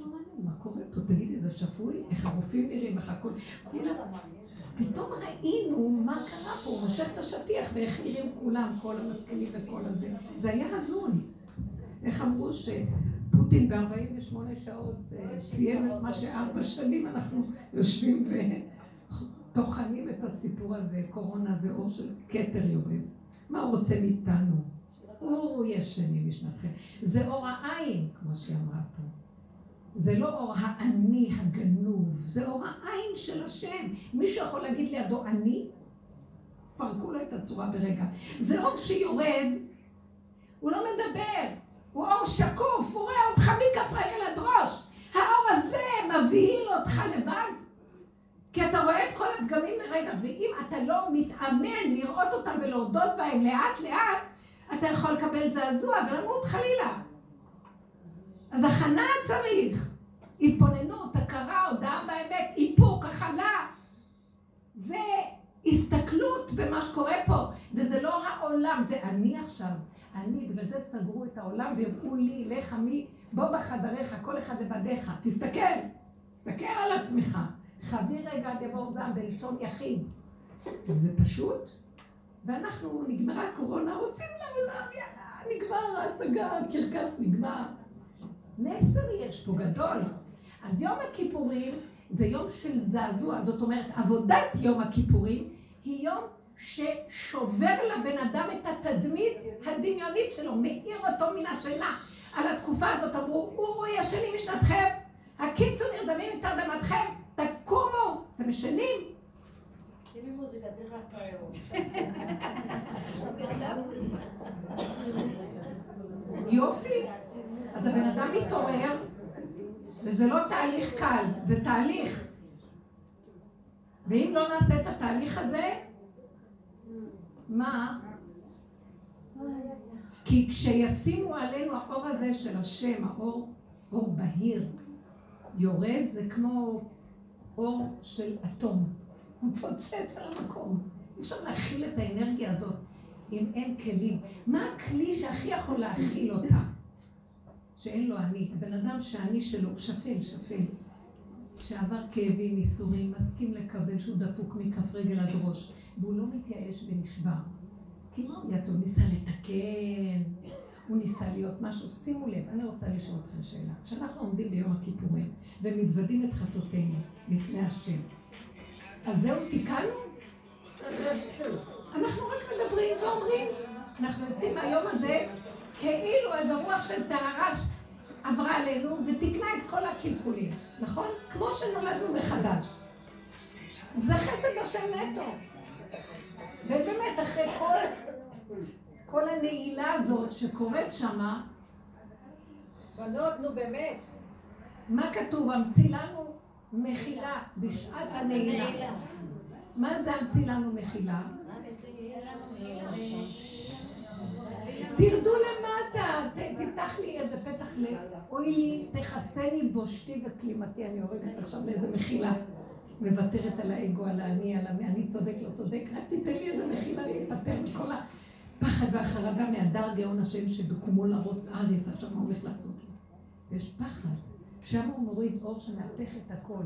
[SPEAKER 1] לא מה קורה פה, תגידי, שפוי? איך הרופאים נראים, איך הכול... כולם... פתאום ראינו מה קרה פה, הוא מושך את השטיח ואיך נראים כולם, כל המשכילים וכל הזה. זה היה הזוי. איך אמרו שפוטין ב-48 שעות אה, סיים את מה שארבע שנים אנחנו יושבים וטוחנים את הסיפור הזה, קורונה זה אור של כתר יורד. מה הוא רוצה מאיתנו? הוא ישני משנתכם. זה אור העין, כמו שהיא אמרה פה. זה לא אור האני הגנוב, זה אור העין של השם. מישהו יכול להגיד לידו אני? פרקו לו את הצורה ברגע. זה אור שיורד, הוא לא מדבר, הוא אור שקוף, הוא רואה אותך מכף רגל עד ראש. האור הזה מבהיל אותך לבד. כי אתה רואה את כל הפגמים לרגע, ואם אתה לא מתאמן לראות אותם ולהודות בהם לאט לאט, אתה יכול לקבל זעזוע ולמות חלילה. אז הכנה צריך. התבוננות, הכרה, הודעה באמת, איפוק, הכלה. זה הסתכלות במה שקורה פה, וזה לא העולם, זה אני עכשיו. אני, בגלל זה סגרו את העולם והראו לי, לך מי, בוא בחדריך, כל אחד לבדיך, תסתכל, תסתכל על עצמך. חבי רגע עד יבור זעם בלשון יחיד. זה פשוט, ואנחנו, נגמרה הקורונה, רוצים לעולם, יאללה, נגמר ההצגה, הקרקס נגמר. מסר יש פה גדול. אז יום הכיפורים זה יום של זעזוע, זאת אומרת, עבודת יום הכיפורים היא יום ששובר לבן אדם את התדמית הדמיונית שלו, מאיר אותו מן השינה. על התקופה הזאת אמרו, הוא ישנים משנתכם, הקיצו נרדמים מתרדמתכם, תקומו, אתם משנים, יופי. אז הבן אדם מתעורר, וזה לא תהליך קל, זה תהליך. ואם לא נעשה את התהליך הזה, מה? כי כשישימו עלינו האור הזה של השם, האור, אור בהיר, יורד, זה כמו אור של אטום. הוא מפוצץ על המקום. אי אפשר להכיל את האנרגיה הזאת אם אין כלים. מה הכלי שהכי יכול להכיל אותה? שאין לו אני. הבן אדם שהאני שלו הוא שפל, שפל. שעבר כאבים, ייסורים, מסכים לקבל שהוא דפוק מכף רגל עד ראש, והוא לא מתייאש ונשבר. כי מה הוא יעשה? הוא ניסה לתקן, הוא ניסה להיות משהו. שימו לב, אני רוצה לשאול אתכם שאלה. כשאנחנו עומדים ביום הכיפורים ומתוודים את חטאותינו לפני השם, אז זהו, תיקנו? אנחנו רק מדברים ואומרים, אנחנו יוצאים מהיום הזה כאילו איזה רוח של טהרה עברה עלינו ותיקנה את כל הקלקולים, נכון? כמו שנולדנו מחדש. זה חסד השם נטו. ובאמת, אחרי כל, כל הנעילה הזאת שקורית שמה, בנות, נו באמת, מה כתוב? המציא לנו מחילה בשעת הנעילה. מה זה המציא לנו מחילה? תרדו למטה, תפתח לי איזה פתח ל... אוי לי, תכסני בושתי וכלימתי, אני יורדת עכשיו לאיזה מחילה. מוותרת על האגו, על האני, על המי, אני צודק, לא צודק, רק תיתן לי איזה מחילה להיפטר מכל הפחד והחרדה מהדר גאון השם שבקומו לרוץ ארץ, עכשיו מה הולך לעשות לי? יש פחד. שם הוא מוריד אור שמהפך את הכל,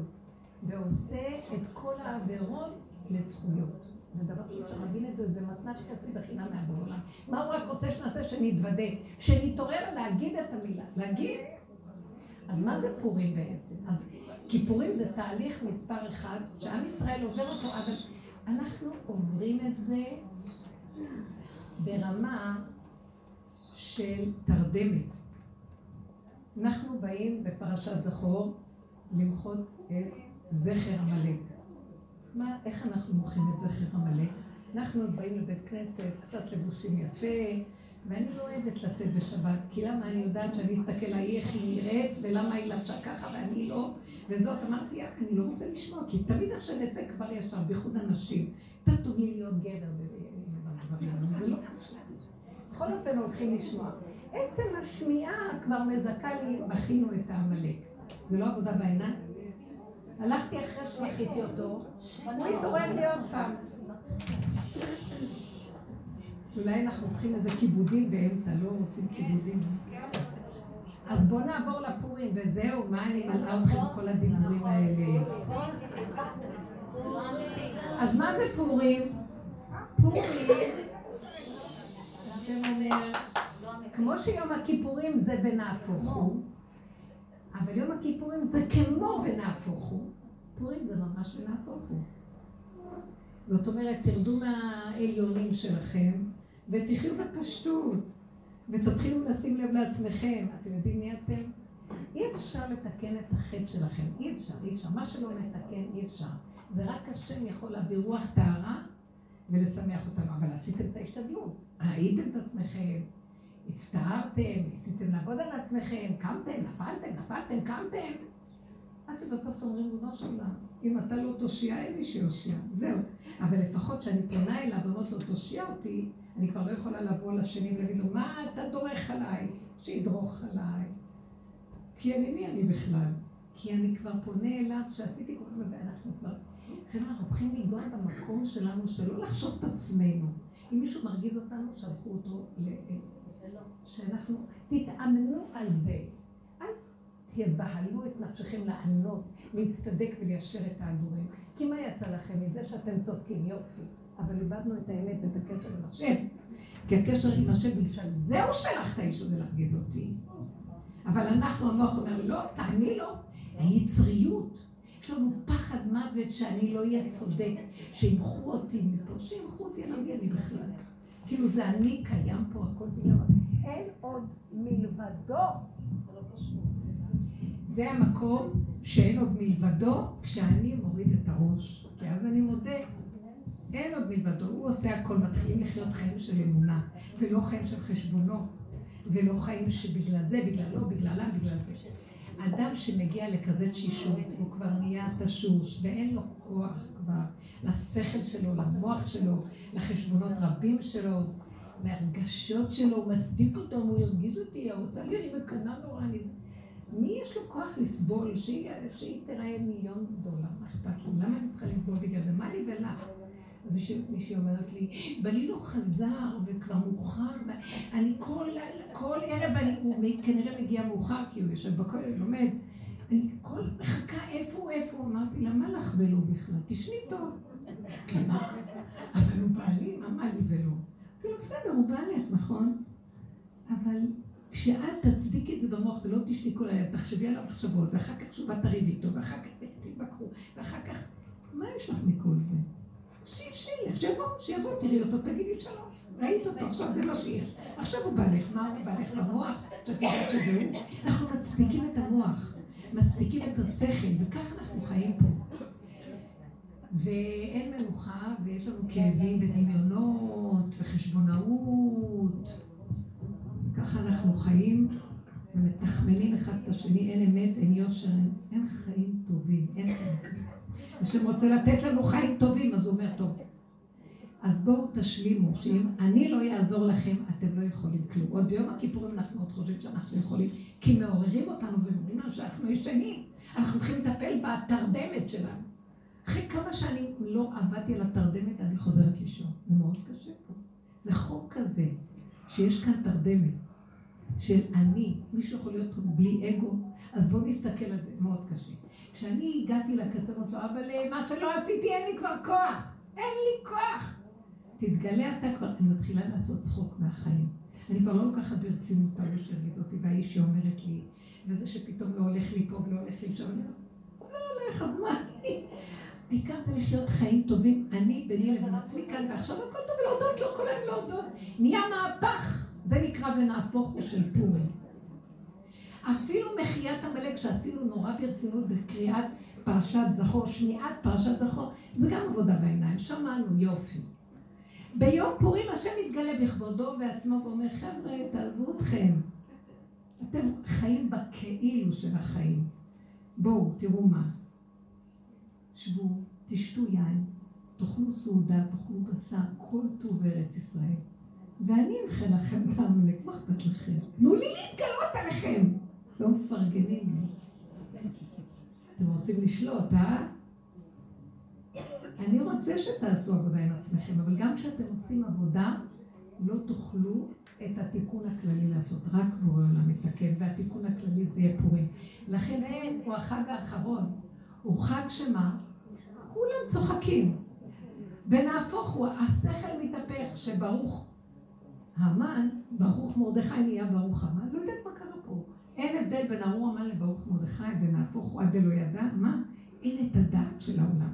[SPEAKER 1] ועושה את כל העבירות לזכויות. זה דבר שאי אפשר להבין את זה, זה מתנת חסד בחינם מהעולם. מה הוא רק רוצה שנעשה? שנתוודה, שנתעורר להגיד את המילה, להגיד. אז מה זה פורים בעצם? אז כיפורים זה תהליך מספר אחד, שעם ישראל עובר אותו, אבל אנחנו עוברים את זה ברמה של תרדמת. אנחנו באים בפרשת זכור למחות את זכר עמלק. מה, איך אנחנו מוחים את זכר עמלק? אנחנו באים לבית כנסת, קצת לבושים יפה, ואני לא אוהבת לצאת בשבת, כי למה אני יודעת שאני אסתכל על איך היא נראית, ולמה היא לבשה ככה ואני לא, וזאת אמרתי, אני לא רוצה לשמוע, כי תמיד עכשיו נצא כבר ישר, בייחוד הנשים. יותר טוב לי להיות גבר בדברים, זה לא קשה. בכל אופן הולכים לשמוע. עצם השמיעה כבר מזכה לי, מכינו את העמלק. זה לא עבודה בעיניים? הלכתי אחרי שמחיתי אותו, הוא התעורר לי עוד פעם. אולי אנחנו צריכים איזה כיבודים באמצע, לא רוצים כיבודים. אז בואו נעבור לפורים, וזהו, מה אני מלאה אתכם כל הדיבורים האלה? אז מה זה פורים? פורים, השם אומר, כמו שיום הכיפורים זה ונהפוך הוא, אבל יום הכיפורים זה כמו ונהפוך הוא. פורים זה ממש ונהפוך הוא. זאת אומרת, תרדו מהעליונים שלכם ותחיו בפשטות ותתחילו לשים לב לעצמכם. אתם יודעים מי אתם? אי אפשר לתקן את החטא שלכם, אי אפשר, אי אפשר. מה שלא נתקן, אי אפשר. זה רק השם יכול להביא רוח טהרה ולשמח אותנו. אבל עשיתם את ההשתדלות, ראיתם את עצמכם, הצטערתם, ניסיתם לעבוד על עצמכם, קמתם, נפלתם, נפלתם, קמתם. עד שבסוף אתם אומרים, ריבונו של עולם, אם אתה לא תושיע, אין לי שיושיע. זהו. אבל לפחות כשאני פונה אליו ואומרת לו, תושיע אותי, אני כבר לא יכולה לבוא לשני ולהגיד לו, מה אתה דורך עליי? שידרוך עליי. כי אני מי אני בכלל? כי אני כבר פונה אליו שעשיתי כל כך, ואנחנו כבר... לכן אנחנו צריכים לנגוע במקום שלנו, שלא לחשוב את עצמנו. אם מישהו מרגיז אותנו, שלחו אותו ל... שאנחנו... תתאמנו על זה. אל תבהלו את נפשכם לענות, להצטדק וליישר את ההדורים. כי מה יצא לכם מזה שאתם צודקים? יופי. אבל איבדנו את האמת ואת הקשר עם השם. כי הקשר עם השם אי אפשר, זהו שלח את האיש הזה להרגיז אותי. אבל אנחנו, המוח אומר, לא, תעני לו. היצריות. יש לנו פחד מוות שאני לא אהיה צודק, שימחו אותי מפה, שימחו אותי, אני לא אהיה בכלל. כאילו זה אני קיים פה, הכל בגלל... אין עוד מלבדו. זה המקום שאין עוד מלבדו כשאני מוריד את הראש. כי אז אני מודה, אין עוד מלבדו, הוא עושה הכל, מתחילים לחיות חיים של אמונה, ולא חיים של חשבונות, ולא חיים שבגלל זה, בגללו, בגללה, בגלל זה. אדם שמגיע לכזה תשישות, הוא כבר נהיה תשוש, ואין לו כוח כבר לשכל שלו, למוח שלו, לחשבונות רבים שלו, להרגשות שלו, הוא מצדיק אותם, הוא הרגיז אותי, הוא עושה לי, אני מקנאה נורא, אני... מי יש לו כוח לסבול? שהיא, שהיא תראה מיליון דולר, מה אכפת מישהי אומרת לי, בני לא חזר וכבר מאוחר, אני כל, כל ערב, אני, הוא כנראה מגיע מאוחר כי הוא יושב בכולל, לומד. אני כל מחכה, איפה הוא, איפה הוא? אמרתי לה, מה לך ולא בכלל? תשני טוב. אבל הוא בעלי, מה לי ולא? בסדר, הוא בעלך, נכון? אבל כשאת תצדיקי את זה במוח ולא תשתי כל היום, תחשבי עליו מחשבות, ואחר כך שובה תריב איתו, ואחר כך תתווכחו, ואחר כך, מה יש לך מכל זה? שילך, שיבוא, שיבוא, תראי אותו, תגידי שלום. ראית אותו, עכשיו זה מה שיש. עכשיו הוא בא לך, מה הוא בא לך במוח? שאת יודעת שזה הוא. אנחנו מצדיקים את המוח, מצדיקים את השכל, וככה אנחנו חיים פה. ואין מנוחה, ויש לנו כאבים ודמיונות, וחשבונאות. ככה אנחנו חיים ומתחמנים אחד את השני, אין אמת, אין יושר, אין חיים טובים, אין חיים. השם רוצה לתת לנו חיים טובים, אז הוא אומר, טוב. אז בואו תשלימו, שאם אני לא אעזור לכם, אתם לא יכולים כלום. עוד ביום הכיפורים אנחנו עוד חושבים שאנחנו יכולים, כי מעוררים אותנו ואומרים לנו שאנחנו ישנים. אנחנו צריכים לטפל בתרדמת שלנו. אחרי כמה שאני לא עבדתי על התרדמת, אני חוזרת לישון. זה מאוד קשה פה. זה חוק כזה, שיש כאן תרדמת. של אני, מישהו יכול להיות בלי אגו, אז בואו נסתכל על זה, מאוד קשה. כשאני הגעתי לקצה, אמרתי לו, אבל אה, מה שלא עשיתי, אין לי כבר כוח, אין לי כוח. תתגלה אתה כבר, אני מתחילה לעשות צחוק מהחיים. אני כבר לא לוקחת ברצינות ההוא של זאתי, והאיש שאומרת לי, וזה שפתאום לא הולך לי פה ולא הולך לי שם, לא הולך, אז מה אני? העיקר זה לחיות חיים טובים, אני ביני לבין עצמי כאן, ועכשיו הכל טוב, ולהודות לו, כל היום להודות. נהיה מהפך, זה נקרא ונהפוך הוא של פורים. אפילו מחיית עמלק שעשינו נורא ברצינות בקריאת פרשת זכור, שמיעת פרשת זכור, זה גם עבודה בעיניים, שמענו, יופי. ביום פורים השם מתגלה בכבודו ועצמו ואומר, חבר'ה, תעזבו אתכם. אתם חיים בכאילו של החיים. בואו, תראו מה. שבו, תשתו יין, תאכלו סעודה, תאכלו בשר, כל טוב ארץ ישראל. ואני אמחה לכם את העמלק, מה אכפת לכם? תנו לי להתגלות עליכם. לא מפרגנים לי. אתם רוצים לשלוט, אה? אני רוצה שתעשו עבודה עם עצמכם, אבל גם כשאתם עושים עבודה, לא תוכלו את התיקון הכללי לעשות, רק בורא עולם מתקן, והתיקון הכללי זה יהיה פורים. לכן אין, הוא החג האחרון, הוא חג שמה? כולם צוחקים. ונהפוך הוא, השכל מתהפך, שברוך המן, ברוך מרדכי נהיה ברוך המן, לא יודעת מה קרה פה. אין הבדל בין ארור המן לברוך מרדכי, ונהפוך הוא עד דלא ידע, מה? אין את הדעת של העולם.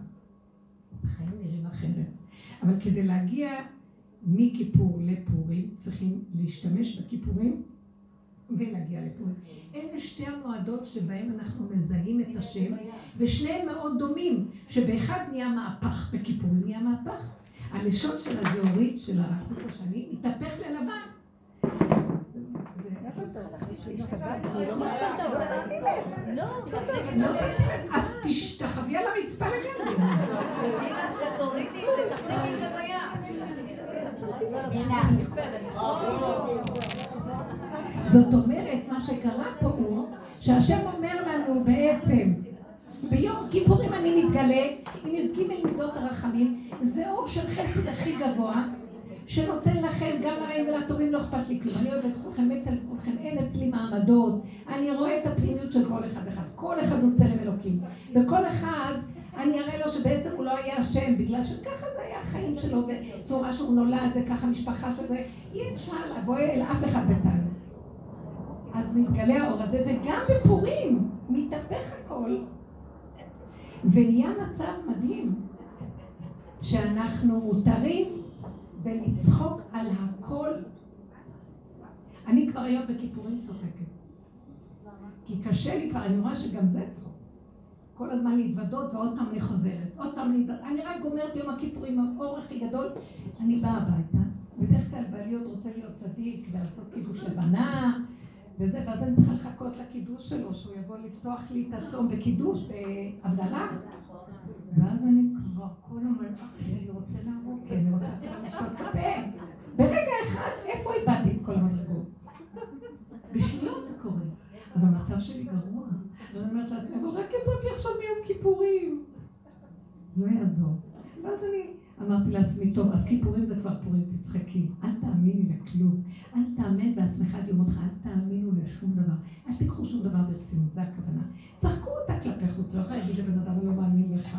[SPEAKER 1] החיים נראים אחרת. אבל כדי להגיע מכיפור לפורים, צריכים להשתמש בכיפורים ולהגיע לפורים. אלה שתי המועדות שבהם אנחנו מזהים את השם, ושניהם מאוד דומים, שבאחד נהיה מהפך, בכיפורים נהיה מהפך. הלשון של הזהורית, של החוט השני, מתהפך ללבן. אז תחווי על הרצפה לגמרי. תורידי את זה, תחזיקי את זה ביד. זאת אומרת, מה שקרה פה הוא שהשם אומר לנו בעצם, ביום כיפורים אני מתגלה עם י"ג מידות הרחמים, זה אור של חסד הכי גבוה, שנותן לכם, גם לרעים ולטובים לא אכפת לי כלום. אני אוהבת כולכם, מת על כולכם, אין אצלי מעמדות. אני רואה את הפנימיות של כל אחד אחד. כל אחד הוא צלם אלוקים. וכל אחד, אני אראה לו שבעצם הוא לא היה אשם, בגלל שככה זה היה החיים שלו, וצורה שהוא נולד, וככה משפחה שלו. אי אפשר לבוא אל אף אחד בינתיים. אז מתגלה האור הזה, וגם בפורים מתהפך הכל. ונהיה מצב מדהים, שאנחנו מותרים ולצחוק על הכל. אני כבר היום בכיפורים צוחקת. כי קשה לי כבר, אני רואה שגם זה צחוק. כל הזמן להתוודות ועוד פעם אני חוזרת. עוד פעם להתוודות. אני רק גומרת יום הכיפורים, האור הכי גדול, אני באה הביתה. בדרך כלל בעלי עוד רוצה להיות צדיק ולעשות כיבוש לבנה וזה, ואז אני צריכה לחכות לקידוש שלו, שהוא יבוא לפתוח לי את הצום בקידוש, בהבדלה. ואז אני כבר כל הזמן, אני רוצה להרוג, כי אני רוצה כבר לשתות קפה. ברגע אחד, איפה איבדתי את כל המדרגות? בשניות זה קורה. אז המצב שלי גרוע. אז אני אומרת לעצמי, אבל רק יצאתי עכשיו מיום כיפורים. לא יעזור. ואז אני אמרתי לעצמי, טוב, אז כיפורים זה כבר פורים, תצחקי. אל תאמיני לכלום. אל תאמן בעצמך עד יום אותך, אל תאמינו לשום דבר. אל תיקחו שום דבר ברצינות, זה הכוונה. צחקו אותה כלפי חוץ, לא יכולה להגיד לבן אדם, אני לא מאמין לך.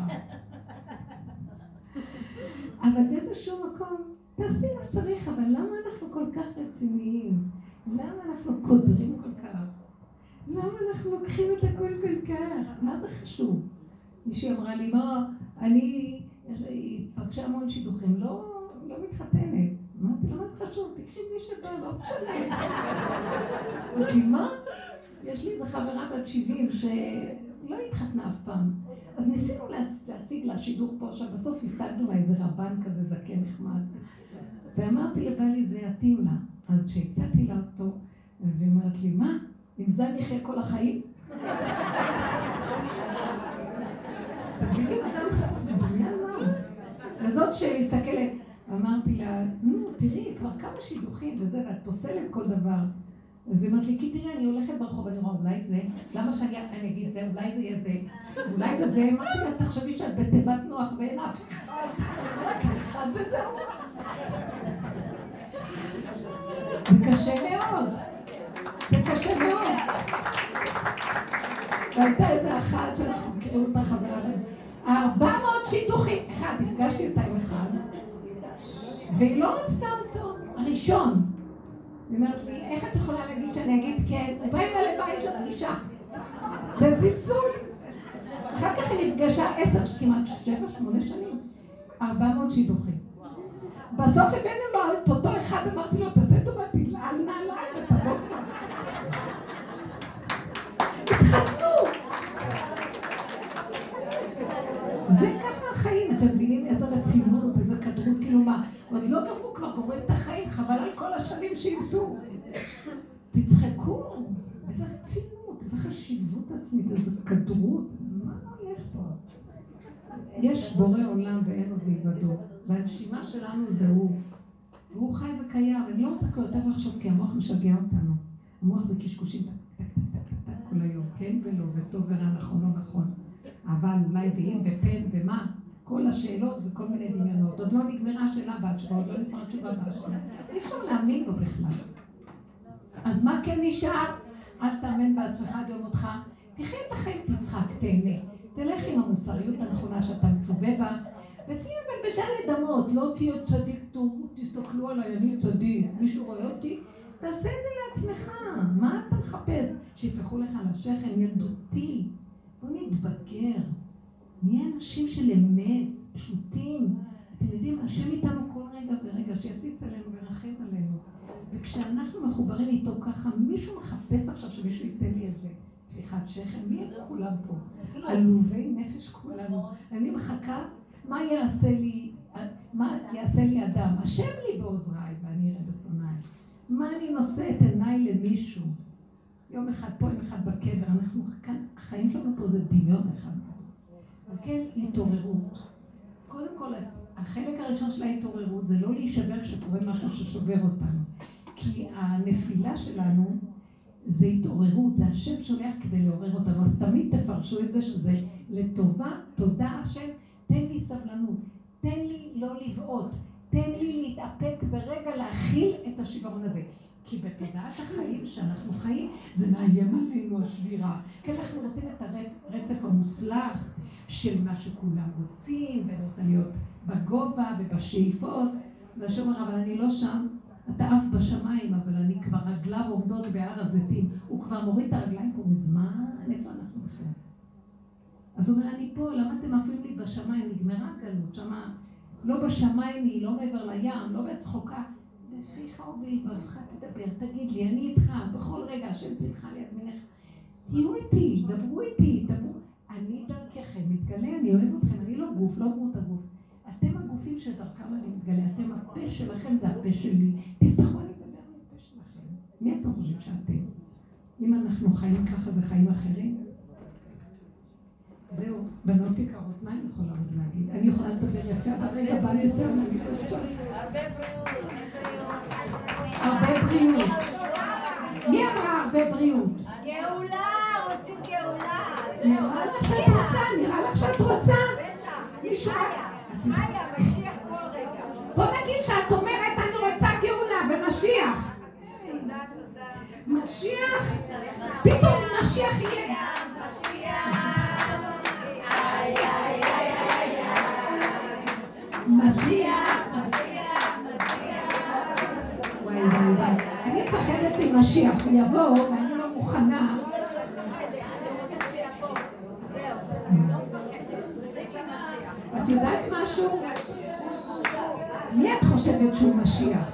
[SPEAKER 1] אבל באיזשהו מקום, תעשי מה שצריך, אבל למה אנחנו כל כך רציניים? למה אנחנו קודרים כל כך? למה אנחנו לוקחים את הכל כל כך? מה זה חשוב? מישהי אמרה לי, מה, אני, היא פגשה המון שידוכים, לא, לא מתחתנת. אמרתי לה, מה זה חשוב? תקחי מי שבא, לא משנה. אמרתי לי, מה? יש לי איזו חברה בת 70 שלא התחתנה אף פעם. אז ניסינו להשיג לה שידוך פה, עכשיו בסוף השגנו לה איזה רבן כזה זקן נחמד. ואמרתי לבעלי, זה יתאים לה. אז כשהצעתי לה אותו, אז היא אומרת לי, מה? עם זה אני אחיה כל החיים? תגידי, אדם? וזאת שמסתכלת, אמרתי לה, נו, תראי, כבר כמה שידוכים וזה, ואת פוסלת כל דבר. אז היא אומרת לי, כי תראי, אני הולכת ברחוב, אני רואה, אולי זה, למה שאני אגיד זה, אולי זה יהיה זה, אולי זה זה, אמרתי לה, תחשבי שאת בתיבת נוח ואין אף אחד וזהו. זה קשה מאוד, זה קשה מאוד. והייתה איזה אחת שאנחנו מכירים אותה חברה, ארבע שידוכים, אחד, נפגשתי איתה עם אחד, והיא לא רצתה אותו, הראשון. היא אומרת לי, איך את יכולה להגיד שאני אגיד כן? באים לה לבית של פגישה. זה זלזול. אחר כך היא נפגשה עשר, כמעט שבע, שמונה שנים. ארבע מאות שידוכים. בסוף הבאנו לו את אותו אחד, אמרתי לו, תעשה טובה, תלעל נעליים ותבוא כבר. התחתנו. זה עצמית, איזה כדרות, מה הולך פה? יש בורא עולם ואין עוד להיבדו, והנשימה שלנו זה הוא. והוא חי וקיים, אני לא רוצה כבר יותר לחשוב כי המוח משגע אותנו. המוח זה קשקושים טק טק טק טק טק כל היום, כן ולא, וטוב ורע, נכון או נכון. אבל אולי ואם ופן ומה, כל השאלות וכל מיני דמיונות. עוד לא נגמרה השאלה בתשובה, עוד לא נגמרה התשובה בשאלה. אי אפשר להאמין בו בכלל. אז מה כן נשאר? אל תאמן בעצמך עד יום מותך. תחיה את החיים, תצחק, תהנה. תלך עם המוסריות הנכונה שאתה מצווה בה, ותהיה בדלת אמות, לא תהיה צדיק, תסתכלו עליי, אני צדיק, מישהו רואה אותי? תעשה את זה לעצמך, מה אתה מחפש? שיפתחו לך על השכם, ילדותי. בוא נתבגר, נהיה אנשים של אמת, פשוטים. אתם יודעים, השם איתנו כל רגע ורגע, שיציץ עלינו וירחם עלינו. וכשאנחנו מחוברים איתו ככה, מישהו מחפש עכשיו שמישהו ייתן לי איזה טפיחת שכם, מי הם כולם פה? עלובי נפש כולנו. אני מחכה, מה יעשה לי, מה יעשה לי אדם? השם לי בעוזריי ואני אראה בשונאי. מה אני נושא את עיניי למישהו? יום אחד פה, יום אחד בקבר, אנחנו כאן, החיים שלנו פה זה דמיון אחד. אבל כן, התעוררות. קודם כל, החלק הראשון של ההתעוררות זה לא להישבר כשקורה משהו ששובר אותנו. כי הנפילה שלנו זה התעוררות, זה השם שולח כדי לעורר אותנו. אז תמיד תפרשו את זה שזה לטובה, תודה השם, תן לי סבלנות, תן לי לא לבעוט, תן לי להתאפק ורגע להכיל את השיוורון הזה. כי בתודעת החיים שאנחנו חיים, זה מאיים עלינו השבירה. כי אנחנו רוצים את הרצף המוצלח של מה שכולם רוצים, ואני רוצה להיות בגובה ובשאיפות. והשם אומר, אבל אני לא שם, אתה עף בשמיים, אבל אני כבר רגליו עומדות בהר הזיתים. הוא כבר מוריד את הרגליים פה מזמן, איפה אנחנו בכלל? אז הוא אומר, אני פה, למה אתם עפים לי בשמיים? נגמרה הגלות, שמה לא בשמיים היא, לא מעבר לים, לא בצחוקה. בפיך ובלבבך תדבר, תגיד לי, אני איתך, בכל רגע השם צמחה ליד מלך. תהיו איתי, דברו איתי, דברו. אני דרככם מתגלה, אני אוהב אתכם, אני לא גוף, לא דמות הגוף. אתם הגופים שדרכם אני מתגלה, אתם הפה שלכם זה הפה שלי. תפתחו, אני אדבר על הפה שלכם. מי אתם חושבים שאתם? אם אנחנו חיים ככה, זה חיים אחרים? זהו, בנות יקרות, מה אני יכולה עוד להגיד? אני יכולה לדבר יפה, אבל רגע, בא ניסיון, אני לא הרבה בריאות. הרבה בריאות. מי אמרה הרבה בריאות?
[SPEAKER 2] גאולה, רוצים גאולה.
[SPEAKER 1] נראה לך שאת רוצה? נראה לך שאת רוצה?
[SPEAKER 2] בטח.
[SPEAKER 1] פתאום משיח יהיה. משיח, וואי וואי וואי. אני מפחדת ממשיח, הוא יבוא ואני לא מוכנה. את יודעת משהו? מי את חושבת שהוא משיח?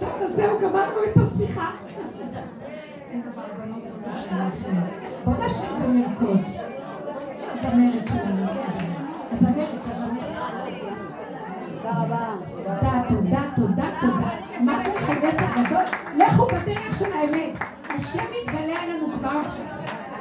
[SPEAKER 1] טוב, אז זהו, גמרנו את השיחה. אין דבר בנות רוצה שנעשה. בוא נשאיר ונרקוד. הזמרת שלנו. הזמרת, הזמרת. תודה, תודה, תודה, תודה. מה אתם חוגגים גדול? לכו בדרך של האמת. השם יתגלה עלינו כבר עכשיו.